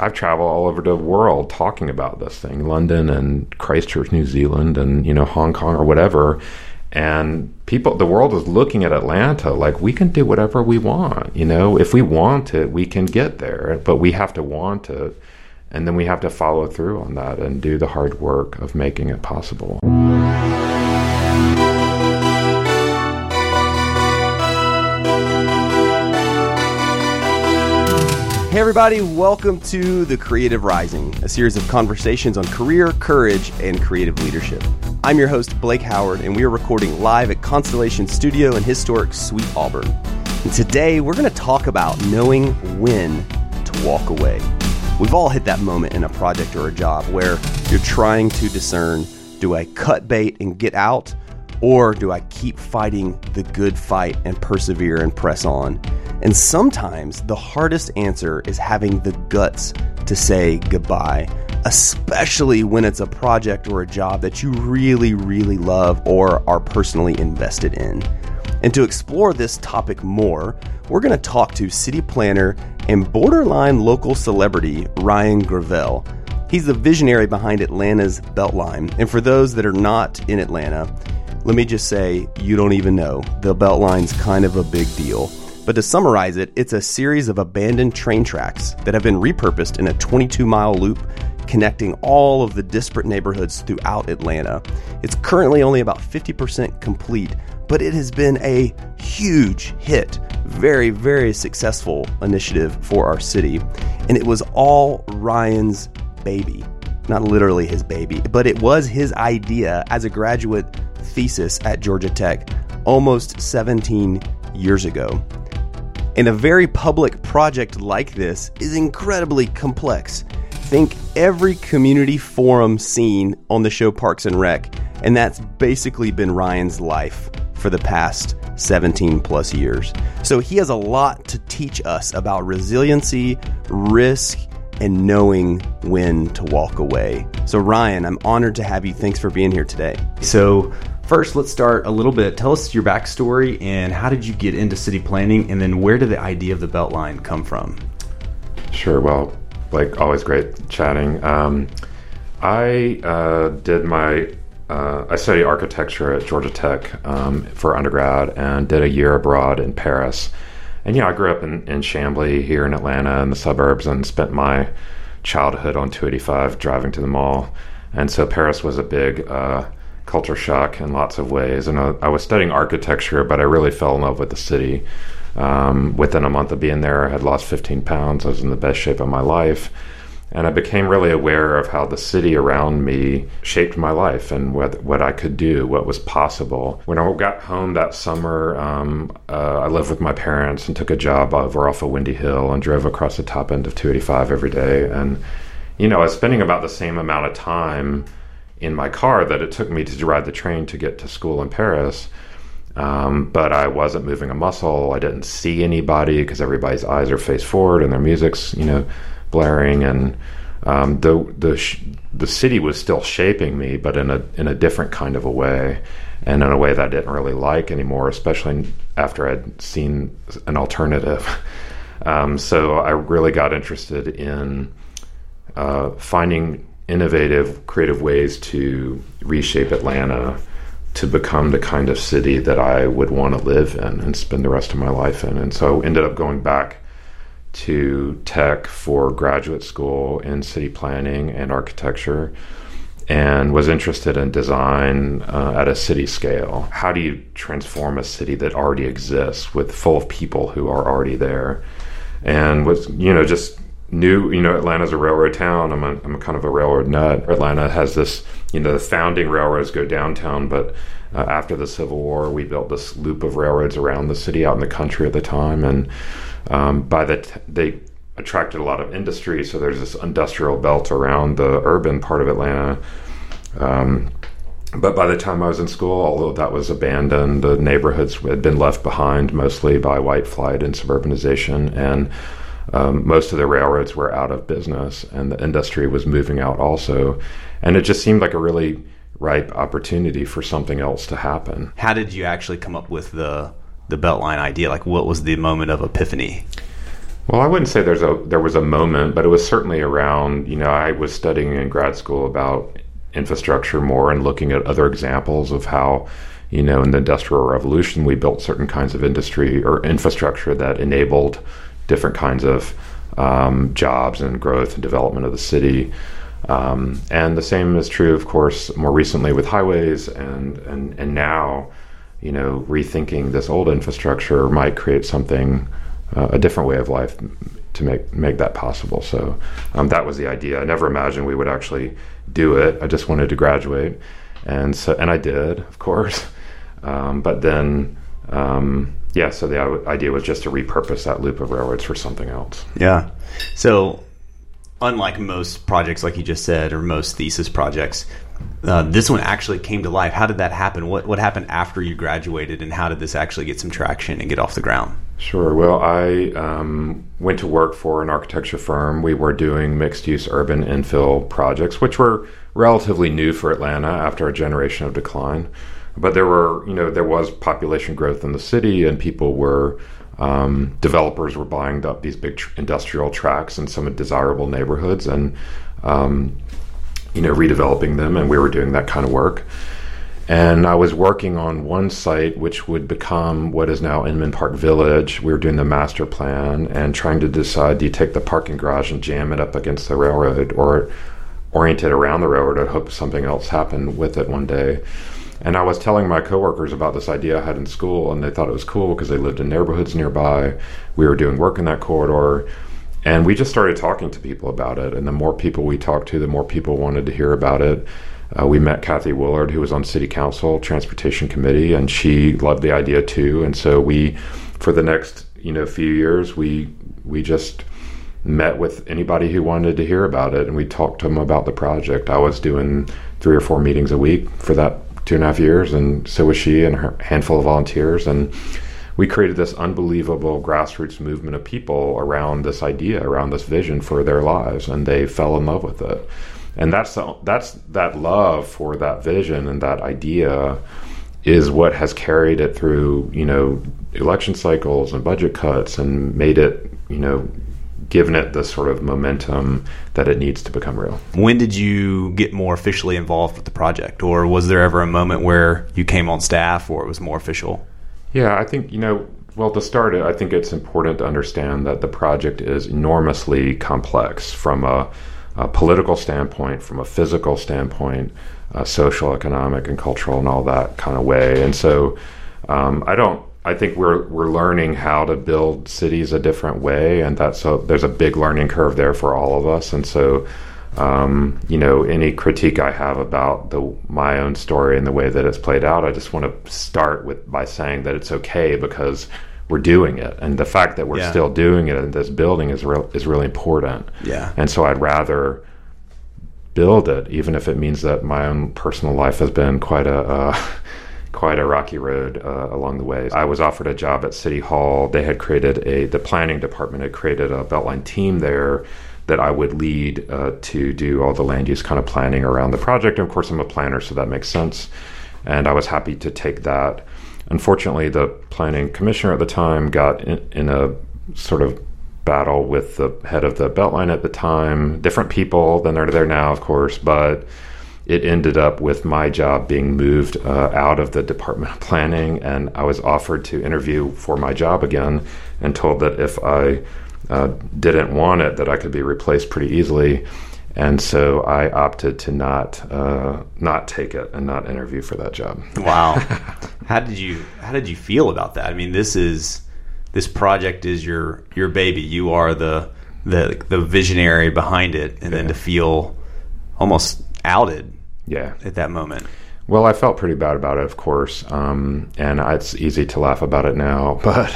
I've traveled all over the world talking about this thing, London and Christchurch, New Zealand, and you know Hong Kong or whatever. And people, the world is looking at Atlanta like we can do whatever we want. You know, if we want it, we can get there, but we have to want it, and then we have to follow through on that and do the hard work of making it possible. Hey, everybody, welcome to The Creative Rising, a series of conversations on career, courage, and creative leadership. I'm your host, Blake Howard, and we are recording live at Constellation Studio in historic Sweet Auburn. And today, we're going to talk about knowing when to walk away. We've all hit that moment in a project or a job where you're trying to discern do I cut bait and get out, or do I keep fighting the good fight and persevere and press on? And sometimes the hardest answer is having the guts to say goodbye, especially when it's a project or a job that you really, really love or are personally invested in. And to explore this topic more, we're going to talk to city planner and borderline local celebrity Ryan Gravel. He's the visionary behind Atlanta's Beltline. And for those that are not in Atlanta, let me just say, you don't even know. The Beltline's kind of a big deal. But to summarize it, it's a series of abandoned train tracks that have been repurposed in a 22 mile loop connecting all of the disparate neighborhoods throughout Atlanta. It's currently only about 50% complete, but it has been a huge hit. Very, very successful initiative for our city. And it was all Ryan's baby. Not literally his baby, but it was his idea as a graduate thesis at Georgia Tech almost 17 years ago. And a very public project like this is incredibly complex. Think every community forum scene on the show Parks and Rec, and that's basically been Ryan's life for the past 17 plus years. So he has a lot to teach us about resiliency, risk, and knowing when to walk away. So, Ryan, I'm honored to have you. Thanks for being here today. So, First, let's start a little bit. Tell us your backstory and how did you get into city planning, and then where did the idea of the Beltline come from? Sure. Well, like always, great chatting. Um, I uh, did my uh, I studied architecture at Georgia Tech um, for undergrad and did a year abroad in Paris. And yeah, I grew up in, in Chamblee here in Atlanta in the suburbs and spent my childhood on 285 driving to the mall. And so Paris was a big uh, culture shock in lots of ways. And I, I, was studying architecture, but I really fell in love with the city. Um, within a month of being there, I had lost 15 pounds. I was in the best shape of my life. And I became really aware of how the city around me shaped my life and what, what I could do, what was possible. When I got home that summer, um, uh, I lived with my parents and took a job over off of Windy Hill and drove across the top end of 285 every day. And, you know, I was spending about the same amount of time in my car that it took me to ride the train to get to school in Paris. Um, but I wasn't moving a muscle. I didn't see anybody because everybody's eyes are face forward and their music's you know blaring, and um, the the sh- the city was still shaping me, but in a in a different kind of a way, and in a way that I didn't really like anymore, especially after I'd seen an alternative. Um, so I really got interested in uh, finding innovative, creative ways to reshape Atlanta to become the kind of city that I would want to live in and spend the rest of my life in. And so ended up going back to tech for graduate school in city planning and architecture and was interested in design uh, at a city scale. How do you transform a city that already exists with full of people who are already there? And was, you know, just knew, you know, Atlanta's a railroad town. I'm a, I'm a kind of a railroad nut. Atlanta has this, you know, the founding railroads go downtown, but uh, after the Civil War, we built this loop of railroads around the city out in the country at the time. And um, by the, t- they attracted a lot of industry. So there's this industrial belt around the urban part of Atlanta. Um, but by the time I was in school, although that was abandoned, the neighborhoods had been left behind mostly by white flight and suburbanization. And um, most of the railroads were out of business and the industry was moving out also. And it just seemed like a really ripe opportunity for something else to happen. How did you actually come up with the the Beltline idea? Like, what was the moment of epiphany? Well, I wouldn't say there's a there was a moment, but it was certainly around. You know, I was studying in grad school about infrastructure more and looking at other examples of how, you know, in the industrial revolution we built certain kinds of industry or infrastructure that enabled different kinds of um, jobs and growth and development of the city. Um, and the same is true, of course, more recently with highways and and and now, you know, rethinking this old infrastructure might create something uh, a different way of life to make make that possible. So um, that was the idea. I never imagined we would actually do it. I just wanted to graduate, and so and I did, of course. Um, but then, um, yeah. So the idea was just to repurpose that loop of railroads for something else. Yeah. So unlike most projects, like you just said, or most thesis projects, uh, this one actually came to life. How did that happen? What what happened after you graduated, and how did this actually get some traction and get off the ground? Sure. Well, I um, went to work for an architecture firm. We were doing mixed use urban infill projects, which were relatively new for Atlanta after a generation of decline. But there were, you know, there was population growth in the city, and people were um, developers were buying up these big tr- industrial tracts in some desirable neighborhoods, and um, you know, redeveloping them. And we were doing that kind of work. And I was working on one site which would become what is now Inman Park Village. We were doing the master plan and trying to decide do you take the parking garage and jam it up against the railroad or orient it around the railroad and hope something else happened with it one day. And I was telling my coworkers about this idea I had in school, and they thought it was cool because they lived in neighborhoods nearby. We were doing work in that corridor. And we just started talking to people about it. And the more people we talked to, the more people wanted to hear about it. Uh, we met Cathy Woolard, who was on City Council Transportation Committee, and she loved the idea too. And so we, for the next you know few years, we we just met with anybody who wanted to hear about it, and we talked to them about the project. I was doing three or four meetings a week for that two and a half years, and so was she and her handful of volunteers, and we created this unbelievable grassroots movement of people around this idea, around this vision for their lives, and they fell in love with it and that's that's that love for that vision and that idea is what has carried it through you know election cycles and budget cuts and made it you know given it the sort of momentum that it needs to become real. When did you get more officially involved with the project, or was there ever a moment where you came on staff, or it was more official? Yeah, I think you know. Well, to start I think it's important to understand that the project is enormously complex from a a political standpoint, from a physical standpoint, a social, economic, and cultural, and all that kind of way. And so, um, I don't. I think we're we're learning how to build cities a different way, and that's a, there's a big learning curve there for all of us. And so, um, you know, any critique I have about the my own story and the way that it's played out, I just want to start with by saying that it's okay because we're doing it, and the fact that we're yeah. still doing it in this building is real is really important. Yeah, and so I'd rather build it, even if it means that my own personal life has been quite a uh, quite a rocky road uh, along the way. I was offered a job at City Hall. They had created a the planning department had created a Beltline team there that I would lead uh, to do all the land use kind of planning around the project. And of course, I'm a planner, so that makes sense. And I was happy to take that. Unfortunately, the planning commissioner at the time got in, in a sort of battle with the head of the Beltline at the time. Different people than are there now, of course, but it ended up with my job being moved uh, out of the Department of Planning, and I was offered to interview for my job again, and told that if I uh, didn't want it, that I could be replaced pretty easily and so I opted to not uh, not take it and not interview for that job. Wow, how did you how did you feel about that? I mean, this is this project is your your baby. You are the the the visionary behind it, and yeah. then to feel almost outed, yeah, at that moment. Well, I felt pretty bad about it, of course, um, and it's easy to laugh about it now, but.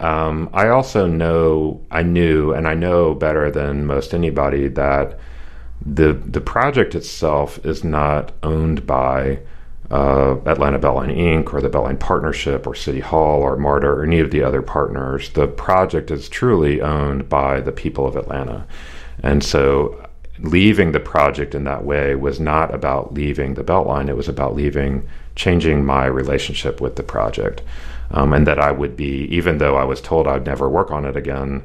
Um, I also know, I knew, and I know better than most anybody that the the project itself is not owned by uh, Atlanta Beltline Inc. or the Beltline Partnership or City Hall or MARTA or any of the other partners. The project is truly owned by the people of Atlanta. And so leaving the project in that way was not about leaving the Beltline, it was about leaving, changing my relationship with the project. Um, and that I would be, even though I was told I'd never work on it again,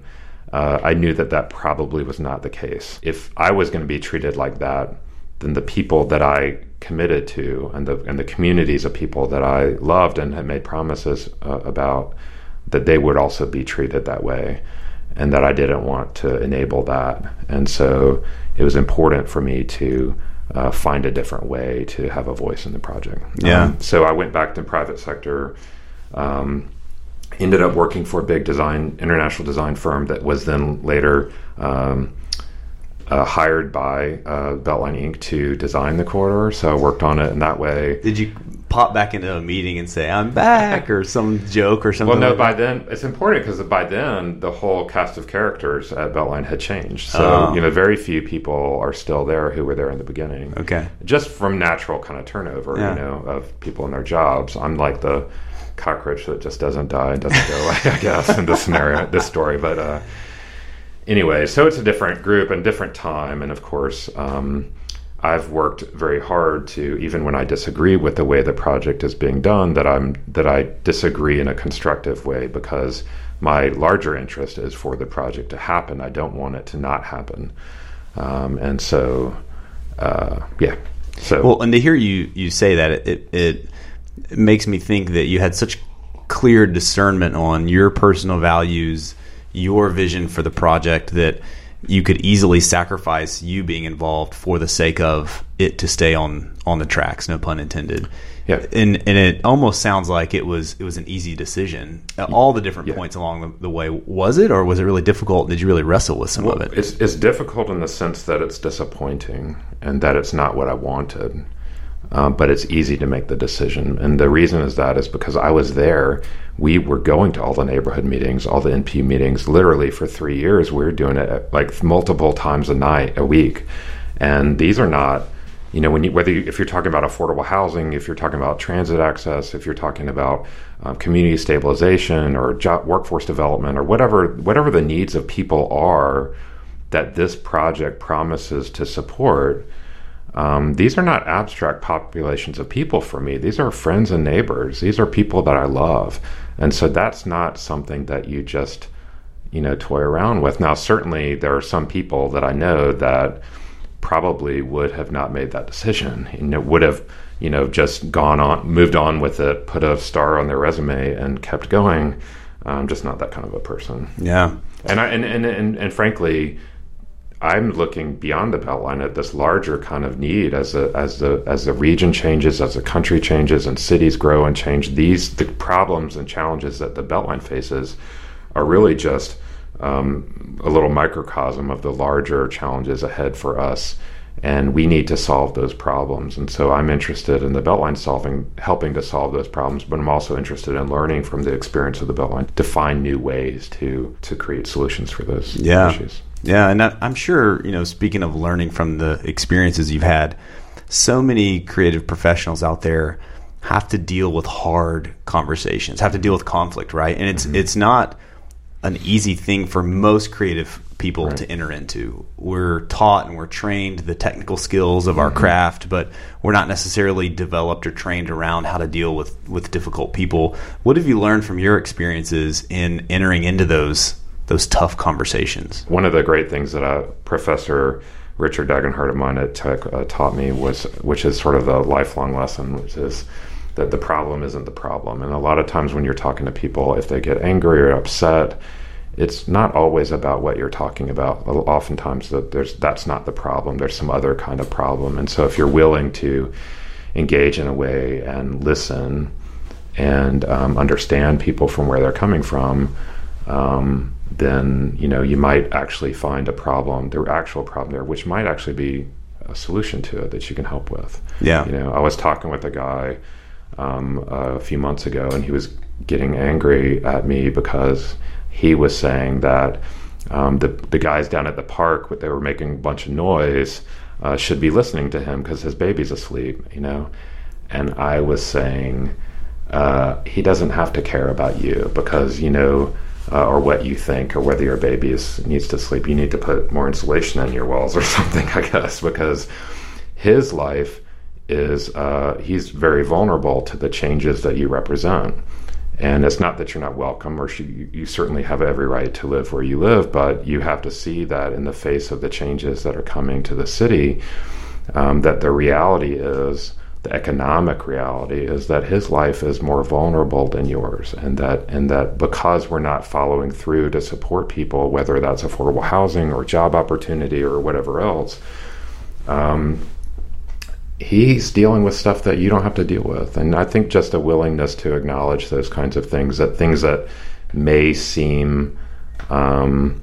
uh, I knew that that probably was not the case. If I was going to be treated like that, then the people that I committed to and the and the communities of people that I loved and had made promises uh, about that they would also be treated that way and that I didn't want to enable that and so it was important for me to uh, find a different way to have a voice in the project. Yeah. Um, so I went back to private sector. Um, ended up working for a big design international design firm that was then later um, uh, hired by uh, Beltline Inc. to design the corridor. So I worked on it in that way. Did you pop back into a meeting and say I'm back or some joke or something? Well, no. like by that? then, it's important because by then the whole cast of characters at Beltline had changed. So Oh. you know, very few people are still there who were there in the beginning. Okay. just from natural kind of turnover, Yeah. you know, of people in their jobs. I'm like the cockroach that just doesn't die and doesn't go away, I guess, in this scenario, this story. But uh, anyway, so it's a different group and different time, and of course. Um, I've worked very hard to, even when I disagree with the way the project is being done, that I'm that I disagree in a constructive way because my larger interest is for the project to happen. I don't want it to not happen, um, and so uh, yeah. So Well, and to hear you you say that it, it it makes me think that you had such clear discernment on your personal values, your vision for the project that you could easily sacrifice you being involved for the sake of it to stay on on the tracks. No pun intended. Yeah. and and it almost sounds like it was it was an easy decision. At all the different Yeah. points along the, the way, was it, or was it really difficult? Did you really wrestle with some of it? It's, it's difficult in the sense that it's disappointing and that it's not what I wanted. Uh, but it's easy to make the decision. And the reason is that is because I was there. We were going to all the neighborhood meetings, all the NP meetings, literally for three years. We were doing it like multiple times a night, a week. And these are not, you know, when you, whether you, if you're talking about affordable housing, if you're talking about transit access, if you're talking about um, community stabilization or job, workforce development or whatever, whatever the needs of people are that this project promises to support, um, these are not abstract populations of people for me. These are friends and neighbors. These are people that I love. And so that's not something that you just, you know, toy around with. Now, certainly there are some people that I know that probably would have not made that decision. You know, would have, you know, just gone on, moved on with it, put a star on their resume and kept going. I'm just not that kind of a person. yeah, And I and and, and, and frankly, I'm looking beyond the Beltline at this larger kind of need as the as the as the region changes, as the country changes, and cities grow and change. These the problems and challenges that the Beltline faces are really just um, a little microcosm of the larger challenges ahead for us. And we need to solve those problems. And so I'm interested in the Beltline solving, helping to solve those problems, but I'm also interested in learning from the experience of the Beltline to find new ways to to create solutions for those yeah. issues. Yeah, and I'm sure you know. Speaking of learning from the experiences you've had, so many creative professionals out there have to deal with hard conversations, have to deal with conflict, right? And it's mm-hmm. it's not an easy thing for most creative people to enter into. We're taught and we're trained the technical skills of our mm-hmm. craft, but we're not necessarily developed or trained around how to deal with with difficult people. What have you learned from your experiences in entering into those those tough conversations? One of the great things that uh, Professor Richard Dagenhart of mine at Tech uh, taught me was, which is sort of the lifelong lesson, which is that the problem isn't the problem. And a lot of times when you're talking to people, if they get angry or upset, it's not always about what you're talking about. Oftentimes, that there's that's not the problem. There's some other kind of problem. And so, if you're willing to engage in a way and listen and um, understand people from where they're coming from, um, then you know you might actually find a problem, the actual problem there, which might actually be a solution to it that you can help with. Yeah. You know, I was talking with a guy um, a few months ago, and he was getting angry at me because he was saying that um, the the guys down at the park, they were making a bunch of noise, uh, should be listening to him because his baby's asleep. You know, and I was saying uh, he doesn't have to care about you because you know. Uh, or what you think, or whether your baby is needs to sleep, you need to put more insulation in your walls or something, I guess, because his life is uh, he's very vulnerable to the changes that you represent. And it's not that you're not welcome, or you, you certainly have every right to live where you live, but you have to see that in the face of the changes that are coming to the city, um, that the reality is the economic reality is that his life is more vulnerable than yours and that and that because we're not following through to support people whether that's affordable housing or job opportunity or whatever else um, he's dealing with stuff that you don't have to deal with. And i think just a willingness to acknowledge those kinds of things that things that may seem um,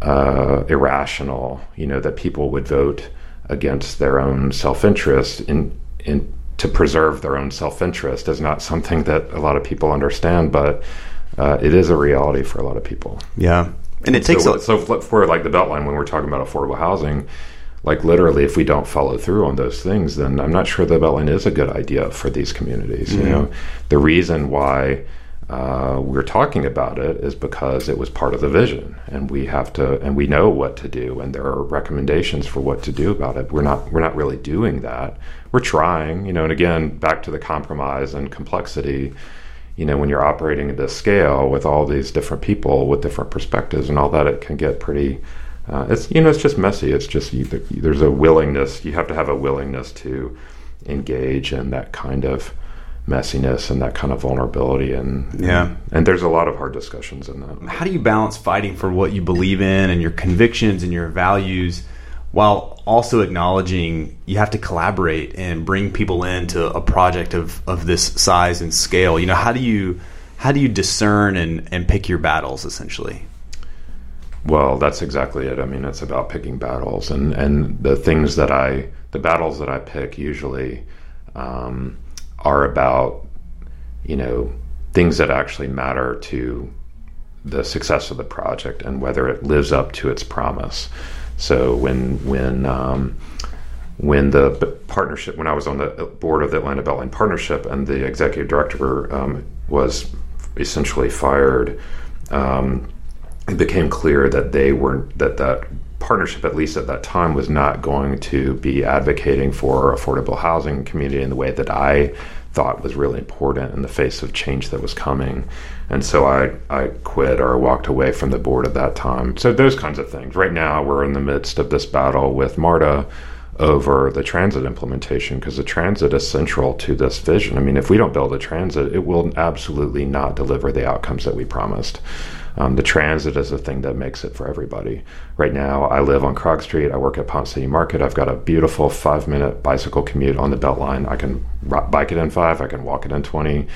uh, irrational you know that people would vote against their own self-interest in in, to preserve their own self interest is not something that a lot of people understand, but uh, it is a reality for a lot of people. Yeah, and it takes so, a, so for like the Beltline when we're talking about affordable housing. Like literally, if we don't follow through on those things, then I'm not sure the Beltline is a good idea for these communities. Mm-hmm. You know, the reason why uh, we're talking about it is because it was part of the vision, and we have to, and we know what to do, and there are recommendations for what to do about it. We're not, we're not really doing that. We're trying, you know. And again, back to the compromise and complexity. You know, when you're operating at this scale with all these different people with different perspectives and all that, it can get pretty. Uh, it's you know, it's just messy. It's just there's a willingness. You have to have a willingness to engage in that kind of messiness and that kind of vulnerability and yeah. and there's a lot of hard discussions in that. How do you balance fighting for what you believe in and your convictions and your values while also acknowledging you have to collaborate and bring people into a project of, of this size and scale? You know how do you how do you discern and, and pick your battles essentially? Well that's exactly it. I mean it's about picking battles and and the things that i the battles that i pick usually um, are about you know things that actually matter to the success of the project and whether it lives up to its promise. So when when um, when the partnership when I was on the board of the Atlanta Beltline Partnership and the executive director um, was essentially fired, um, it became clear that they were that that partnership, at least at that time, was not going to be advocating for affordable housing community in the way that I thought was really important in the face of change that was coming. And so I, I quit or walked away from the board at that time. So those kinds of things. Right now, we're in the midst of this battle with MARTA over the transit implementation because the transit is central to this vision. I mean, if we don't build a transit, it will absolutely not deliver the outcomes that we promised. Um, the transit is the thing that makes it for everybody. Right now, I live on Krog Street. I work at Ponce City Market. I've got a beautiful five minute bicycle commute on the Beltline. I can bike it in five, I can walk it in 20.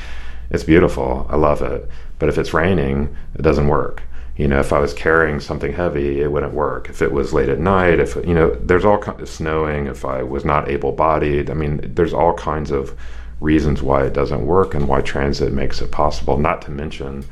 It's beautiful. I love it. But if it's raining, it doesn't work. You know, if I was carrying something heavy, it wouldn't work. If it was late at night, if you know, there's all kinds of snowing. If I was not able-bodied, I mean, there's all kinds of reasons why it doesn't work and why transit makes it possible. Not to mention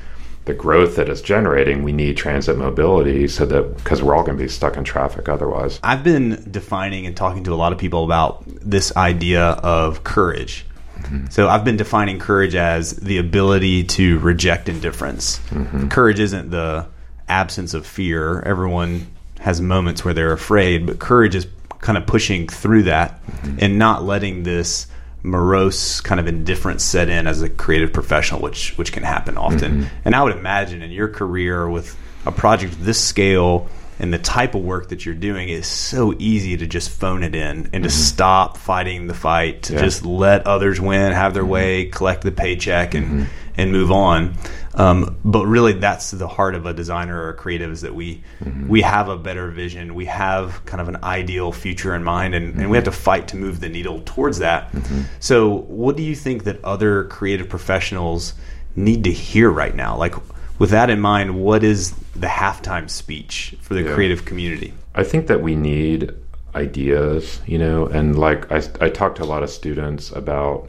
the growth that it's generating, we need transit mobility so that because we're all going to be stuck in traffic otherwise. I've been defining and talking to a lot of people about this idea of courage. Mm-hmm. So I've been defining courage as the ability to reject indifference. Mm-hmm. Courage isn't the absence of fear. Everyone has moments where they're afraid, but courage is kind of pushing through that mm-hmm. and not letting this morose kind of indifference set in as a creative professional, which which can happen often. Mm-hmm. And I would imagine in your career with a project of this scale and the type of work that you're doing is so easy to just phone it in and to mm-hmm. stop fighting the fight, to yeah. just let others win, have their mm-hmm. way, collect the paycheck, and mm-hmm. And move on. Um, but really, that's the heart of a designer or a creative is that we mm-hmm. we have a better vision, we have kind of an ideal future in mind, and, and we have to fight to move the needle towards that. Mm-hmm. So, what do you think that other creative professionals need to hear right now? Like with that in mind, what is the halftime speech for the yeah. creative community? I think that we need ideas, you know, and like I, I talk to a lot of students about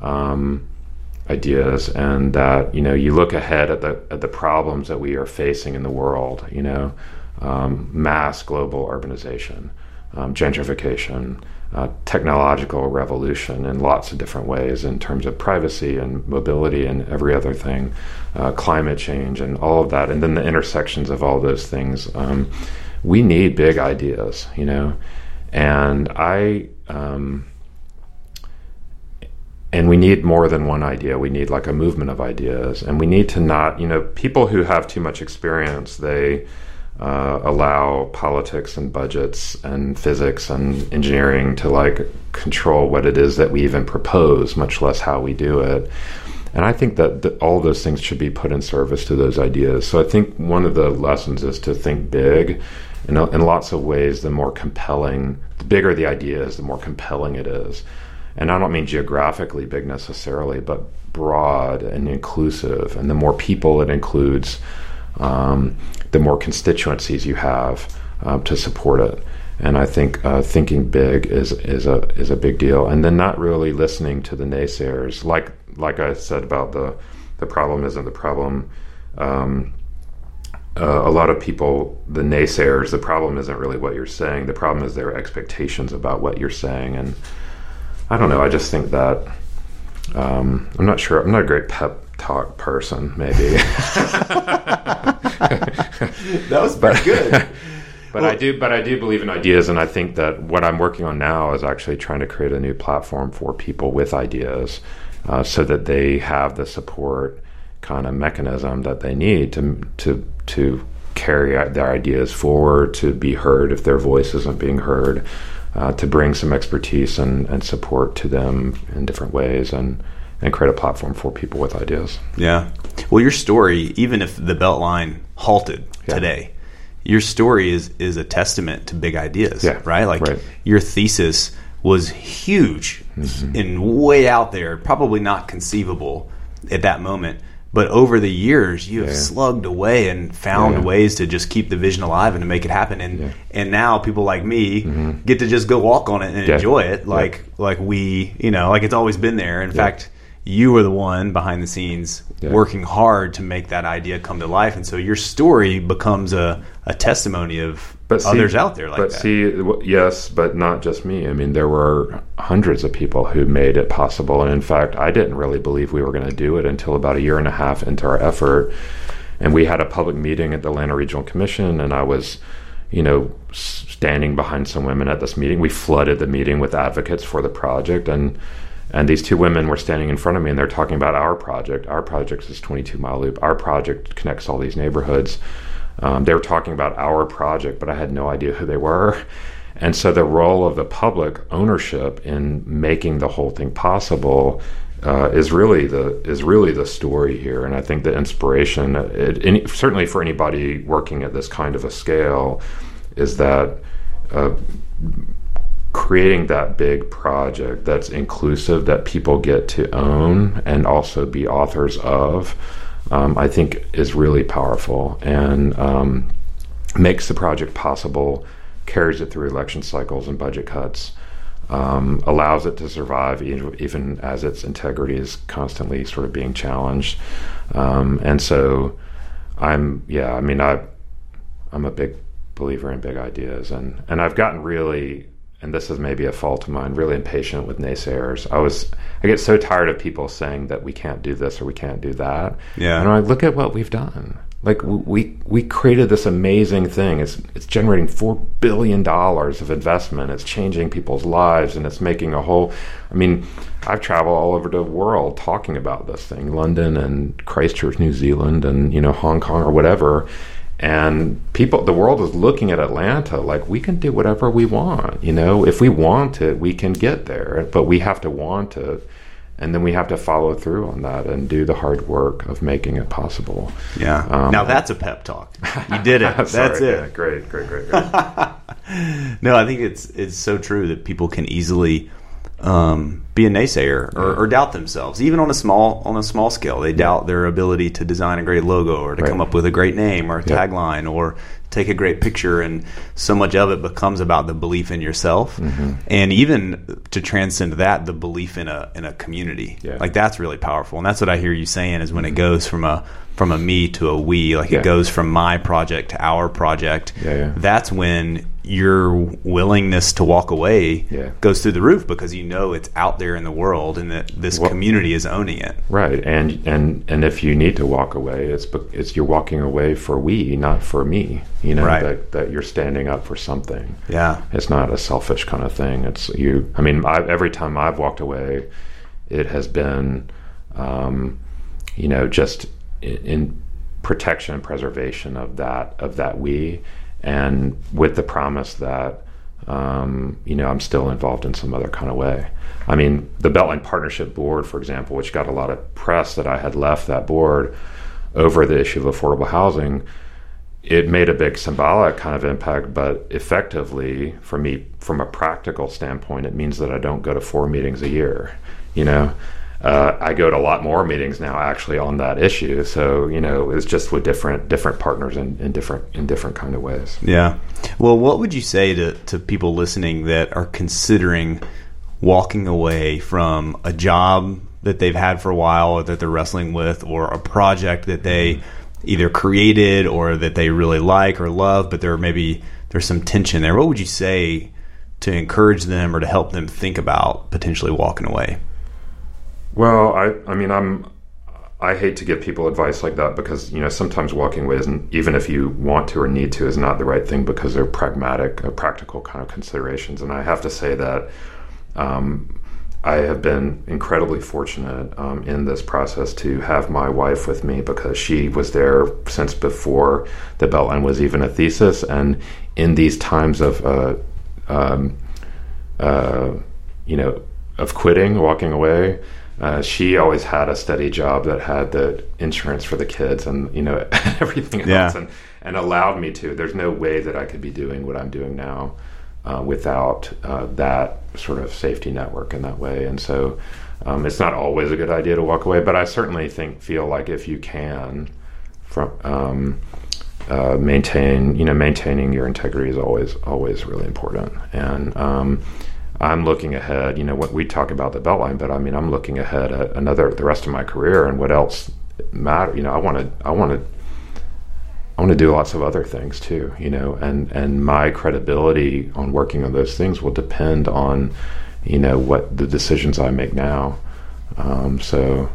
um, ideas, and that you know you look ahead at the at the problems that we are facing in the world, you know, um, mass global urbanization, um, gentrification, uh, technological revolution in lots of different ways in terms of privacy and mobility and every other thing, uh, climate change and all of that, and then the intersections of all those things. Um, we need big ideas, you know, and I. Um, and we need more than one idea. We need like a movement of ideas, and we need to not, you know, people who have too much experience, they uh, allow politics and budgets and physics and engineering to like control what it is that we even propose, much less how we do it. And I think that, that all those things should be put in service to those ideas. So I think one of the lessons is to think big. In, in lots of ways, the more compelling, the bigger the idea is, the more compelling it is. And I don't mean geographically big necessarily, but broad and inclusive. And the more people it includes, um, the more constituencies you have uh, to support it. And I think uh, thinking big is is a is a big deal. And then not really listening to the naysayers, like like I said about the the problem isn't the problem. Um, uh, a lot of people, the naysayers, the problem isn't really what you're saying. The problem is their expectations about what you're saying. And I don't know. I just think that um, I'm not sure. I'm not a great pep talk person, maybe. that was pretty good. but well, I do, but I do believe in ideas, and I think that what I'm working on now is actually trying to create a new platform for people with ideas, uh, so that they have the support kind of mechanism that they need to to to carry their ideas forward, to be heard if their voice isn't being heard, uh, to bring some expertise and, and support to them in different ways, and and create a platform for people with ideas. Yeah. Well, your story, even if the Beltline halted yeah. today, your story is is a testament to big ideas. Yeah. Right. Like right. your thesis was huge mm-hmm. and way out there, probably not conceivable at that moment. But over the years, you have yeah. slugged away and found yeah. ways to just keep the vision alive and to make it happen. And yeah. and now people like me mm-hmm. get to just go walk on it and enjoy it, like like we, you know, like it's always been there. In fact, you were the one behind the scenes yeah. working hard to make that idea come to life. And so your story becomes a, a testimony of but others see, out there like but that. see yes but not just me. I mean there were hundreds of people who made it possible. And in fact i didn't really believe we were going to do it until about a year and a half into our effort. And we had a public meeting at the atlanta regional commission and i was you know standing behind some women at this meeting. We flooded the meeting with advocates for the project and and these two women were standing in front of me and they're talking about our project. Our project is 22 Mile Loop. Our project connects all these neighborhoods. Um, they were talking about our project, but I had no idea who they were. And so the role of the public ownership in making the whole thing possible uh, is really the is really the story here. And I think the inspiration, it, any, certainly for anybody working at this kind of a scale, is that. Uh, creating that big project that's inclusive that people get to own and also be authors of um, i think is really powerful and um, makes the project possible carries it through election cycles and budget cuts um, allows it to survive even, as its integrity is constantly sort of being challenged. Um, and so i'm yeah i mean i i'm a big believer in big ideas and and i've gotten really and this is maybe a fault of mine, really impatient with naysayers. I was, I get so tired of people saying that we can't do this or we can't do that. Yeah. And I look at what we've done. Like we we created this amazing thing. It's it's generating four billion dollars of investment. It's changing people's lives, and it's making a whole. I mean, I've traveled all over the world talking about this thing, London and Christchurch, New Zealand, and you know Hong Kong or whatever and people the world is looking at atlanta like we can do whatever we want you know? If we want it we can get there but we have to want it. And then we have to follow through on that and do the hard work of making it possible. Yeah. Um, now that's a pep talk. You did it. That's it. Yeah, great great great, great. no i think it's it's so true that people can easily um, be a naysayer or, or, doubt themselves, even on a small on a small scale. They doubt their ability to design a great logo or to right. come up with a great name or a tagline or take a great picture. And so much of it becomes about the belief in yourself, mm-hmm. and even to transcend that, the belief in a in a community. Yeah. Like that's really powerful, and that's what I hear you saying is when mm-hmm. it goes from a from a me to a we, like yeah. it goes from my project to our project. Yeah, that's when your willingness to walk away yeah. goes through the roof because you know it's out there in the world and that this well, community is owning it. Right, and and and if you need to walk away, it's it's you're walking away for we, not for me. You know right. that that you're standing up for something. Yeah, it's not a selfish kind of thing. It's you. I mean, I, every time I've walked away, it has been, um, you know, just in, in protection and preservation of that of that we, and with the promise that um, you know I'm still involved in some other kind of way. I mean, the Beltline Partnership Board, for example, which got a lot of press that I had left that board over the issue of affordable housing it made a big symbolic kind of impact, but effectively, for me, from a practical standpoint, it means that I don't go to four meetings a year. You know, uh, I go to a lot more meetings now, actually, on that issue. So you know, it's just with different different partners in, in different in different kind of ways. Yeah. Well, what would you say to to people listening that are considering walking away from a job that they've had for a while, or that they're wrestling with, or a project that they either created or that they really like or love, but there maybe there's some tension there. What would you say to encourage them or to help them think about potentially walking away? Well, I I mean I'm I hate to give people advice like that because you know sometimes walking away isn't even if you want to or need to is not the right thing because they're pragmatic, uh, practical kind of considerations. And I have to say that um, I have been incredibly fortunate um, in this process to have my wife with me because she was there since before the Beltline was even a thesis. And in these times of, uh, um, uh, you know, of quitting, walking away, uh, she always had a steady job that had the insurance for the kids and you know everything else, yeah. and, and allowed me to. There's no way that I could be doing what I'm doing now uh, without uh, that sort of safety network in that way. And so um, it's not always a good idea to walk away, but I certainly think feel like if you can, from um, uh, maintain you know maintaining your integrity is always always really important. And um, I'm looking ahead. You know what we talk about the Beltline, but I mean I'm looking ahead at another the rest of my career and what else matter. You know I want to I want to I want to do lots of other things too, you know, and and my credibility on working on those things will depend on, you know, what the decisions I make now. Um, so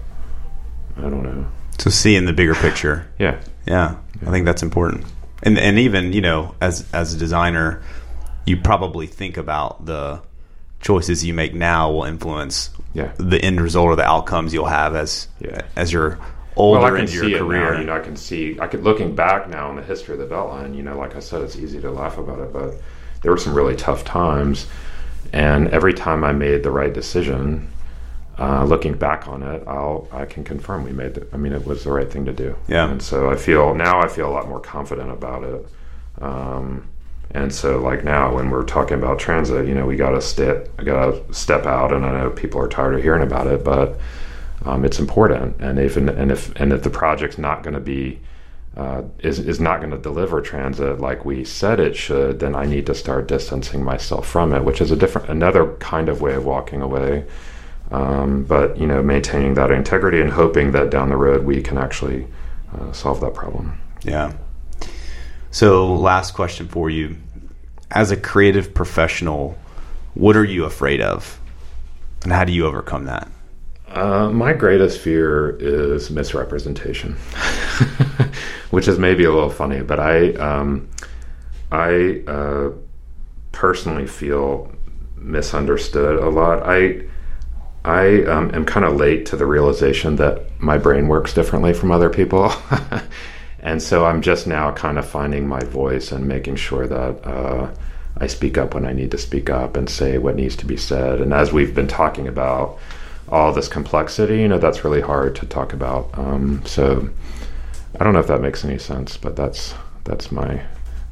I don't know. So seeing the bigger picture. yeah. yeah, yeah, I think that's important. And and even you know, as as a designer, you probably think about the choices you make now will influence yeah. the end result or the outcomes you'll have as yeah. as you're older well, I can into see your career. Now, you know, I can see. I could looking back now in the history of the Beltline. You know, like I said, it's easy to laugh about it, but there were some really tough times, and every time I made the right decision, uh, looking back on it, I'll I can confirm we made. The, I mean, it was the right thing to do. Yeah. And so I feel now I feel a lot more confident about it. Um, and so, like now, when we're talking about transit, you know, we got to step, got to step out, and I know people are tired of hearing about it, but um, it's important. And if and if and if the project's not going to be uh, is is not going to deliver transit like we said it should, then I need to start distancing myself from it, which is a different another kind of way of walking away. Um, but you know, maintaining that integrity and hoping that down the road we can actually uh, solve that problem. Yeah. So, last question for you: As a creative professional, what are you afraid of, and how do you overcome that? Uh, my greatest fear is misrepresentation, which is maybe a little funny, but I um, I uh, personally feel misunderstood a lot. I I um, am kind of late to the realization that my brain works differently from other people. and so I'm just now kind of finding my voice and making sure that uh, I speak up when I need to speak up and say what needs to be said. And as we've been talking about, all this complexity, you know, that's really hard to talk about. Um, so I don't know if that makes any sense, but that's that's my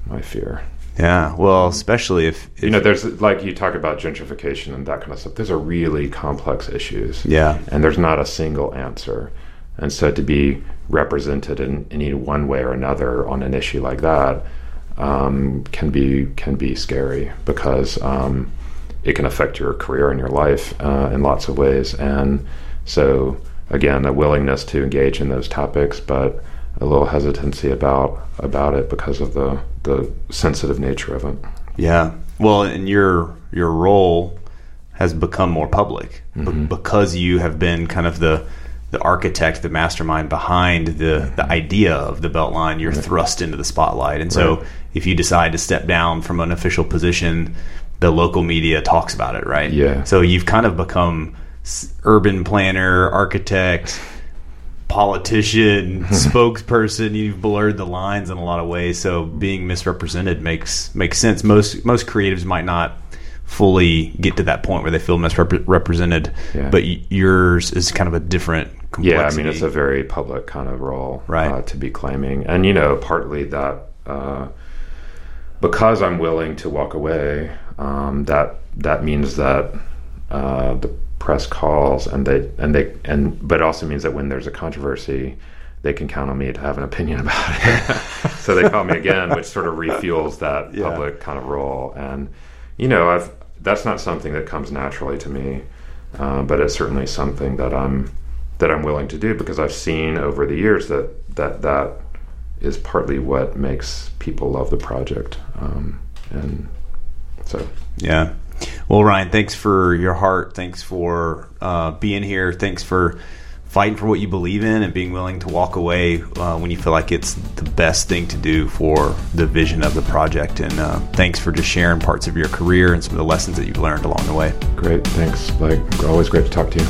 my fear. Yeah, well, especially if, if you know, there's like you talk about gentrification and that kind of stuff. Those are really complex issues. Yeah, and there's not a single answer. And so to be represented in any one way or another on an issue like that um, can be can be scary because um, it can affect your career and your life uh, in lots of ways. And so, again, a willingness to engage in those topics, but a little hesitancy about about it because of the the sensitive nature of it. Yeah. Well, and your your role has become more public mm-hmm. b- because you have been kind of the the architect, the mastermind behind the the idea of the Beltline. You're right. thrust into the spotlight, and so right. if you decide to step down from an official position, the local media talks about it, right? Yeah. So you've kind of become urban planner, architect, politician, spokesperson. You've blurred the lines in a lot of ways. So being misrepresented makes makes sense. Most most creatives might not fully get to that point where they feel misrepresented, Yeah. but yours is kind of a different. Complexity. Yeah, I mean, it's a very public kind of role Right. uh, to be claiming. And, you know, partly that uh, because I'm willing to walk away, um, that that means that uh, the press calls and they and they and but it also means that when there's a controversy they can count on me to have an opinion about it so they call me again which sort of refuels that Yeah. public kind of role and you know i've that's not something that comes naturally to me uh, but it's certainly something that i'm that i'm willing to do because i've seen over the years that that that is partly what makes people love the project um, and so Yeah. Well, Ryan, thanks for your heart. Thanks for uh, being here. Thanks for fighting for what you believe in and being willing to walk away uh, when you feel like it's the best thing to do for the vision of the project. And uh, thanks for just sharing parts of your career and some of the lessons that you've learned along the way. great thanks blake always great to talk to you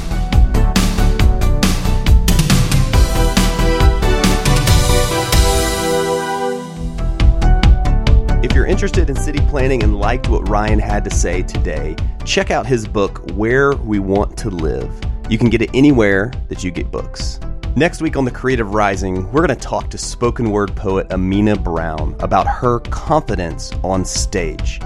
If you're interested in city planning and liked what Ryan had to say today, check out his book, Where We Want to Live. You can get it anywhere that you get books. Next week on The Creative Rising, we're going to talk to spoken word poet Amina Brown about her confidence on stage.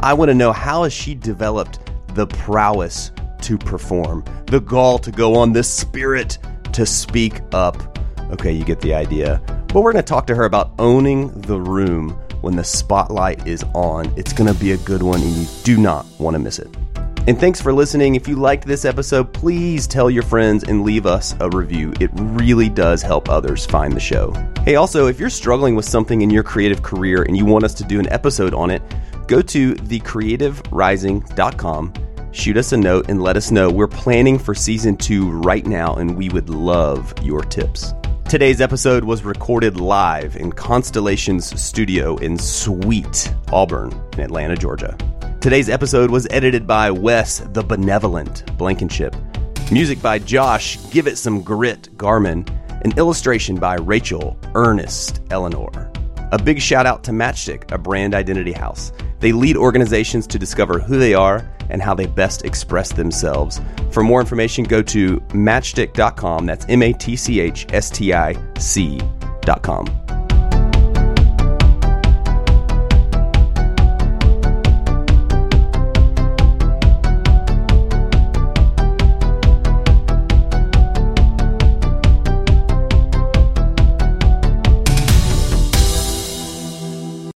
I want to know how has she developed the prowess to perform, the gall to go on, the spirit to speak up. Okay, you get the idea. But we're going to talk to her about owning the room when the spotlight is on. It's going to be a good one, and you do not want to miss it. And thanks for listening. If you liked this episode, please tell your friends and leave us a review. It really does help others find the show. Hey, also, if you're struggling with something in your creative career and you want us to do an episode on it, go to thecreativerising.com, shoot us a note, and let us know. We're planning for season two right now, and we would love your tips. Today's episode was recorded live in Constellation's studio in Sweet, Auburn, in Atlanta, Georgia. Today's episode was edited by Wes the Benevolent Blankenship. Music by Josh Give It Some Grit Garmin. An illustration by Rachel Ernest Eleanor. A big shout out to Matchstick, a brand identity house. They lead organizations to discover who they are and how they best express themselves. For more information, go to matchstick.com. That's M A T C H S T I C.com.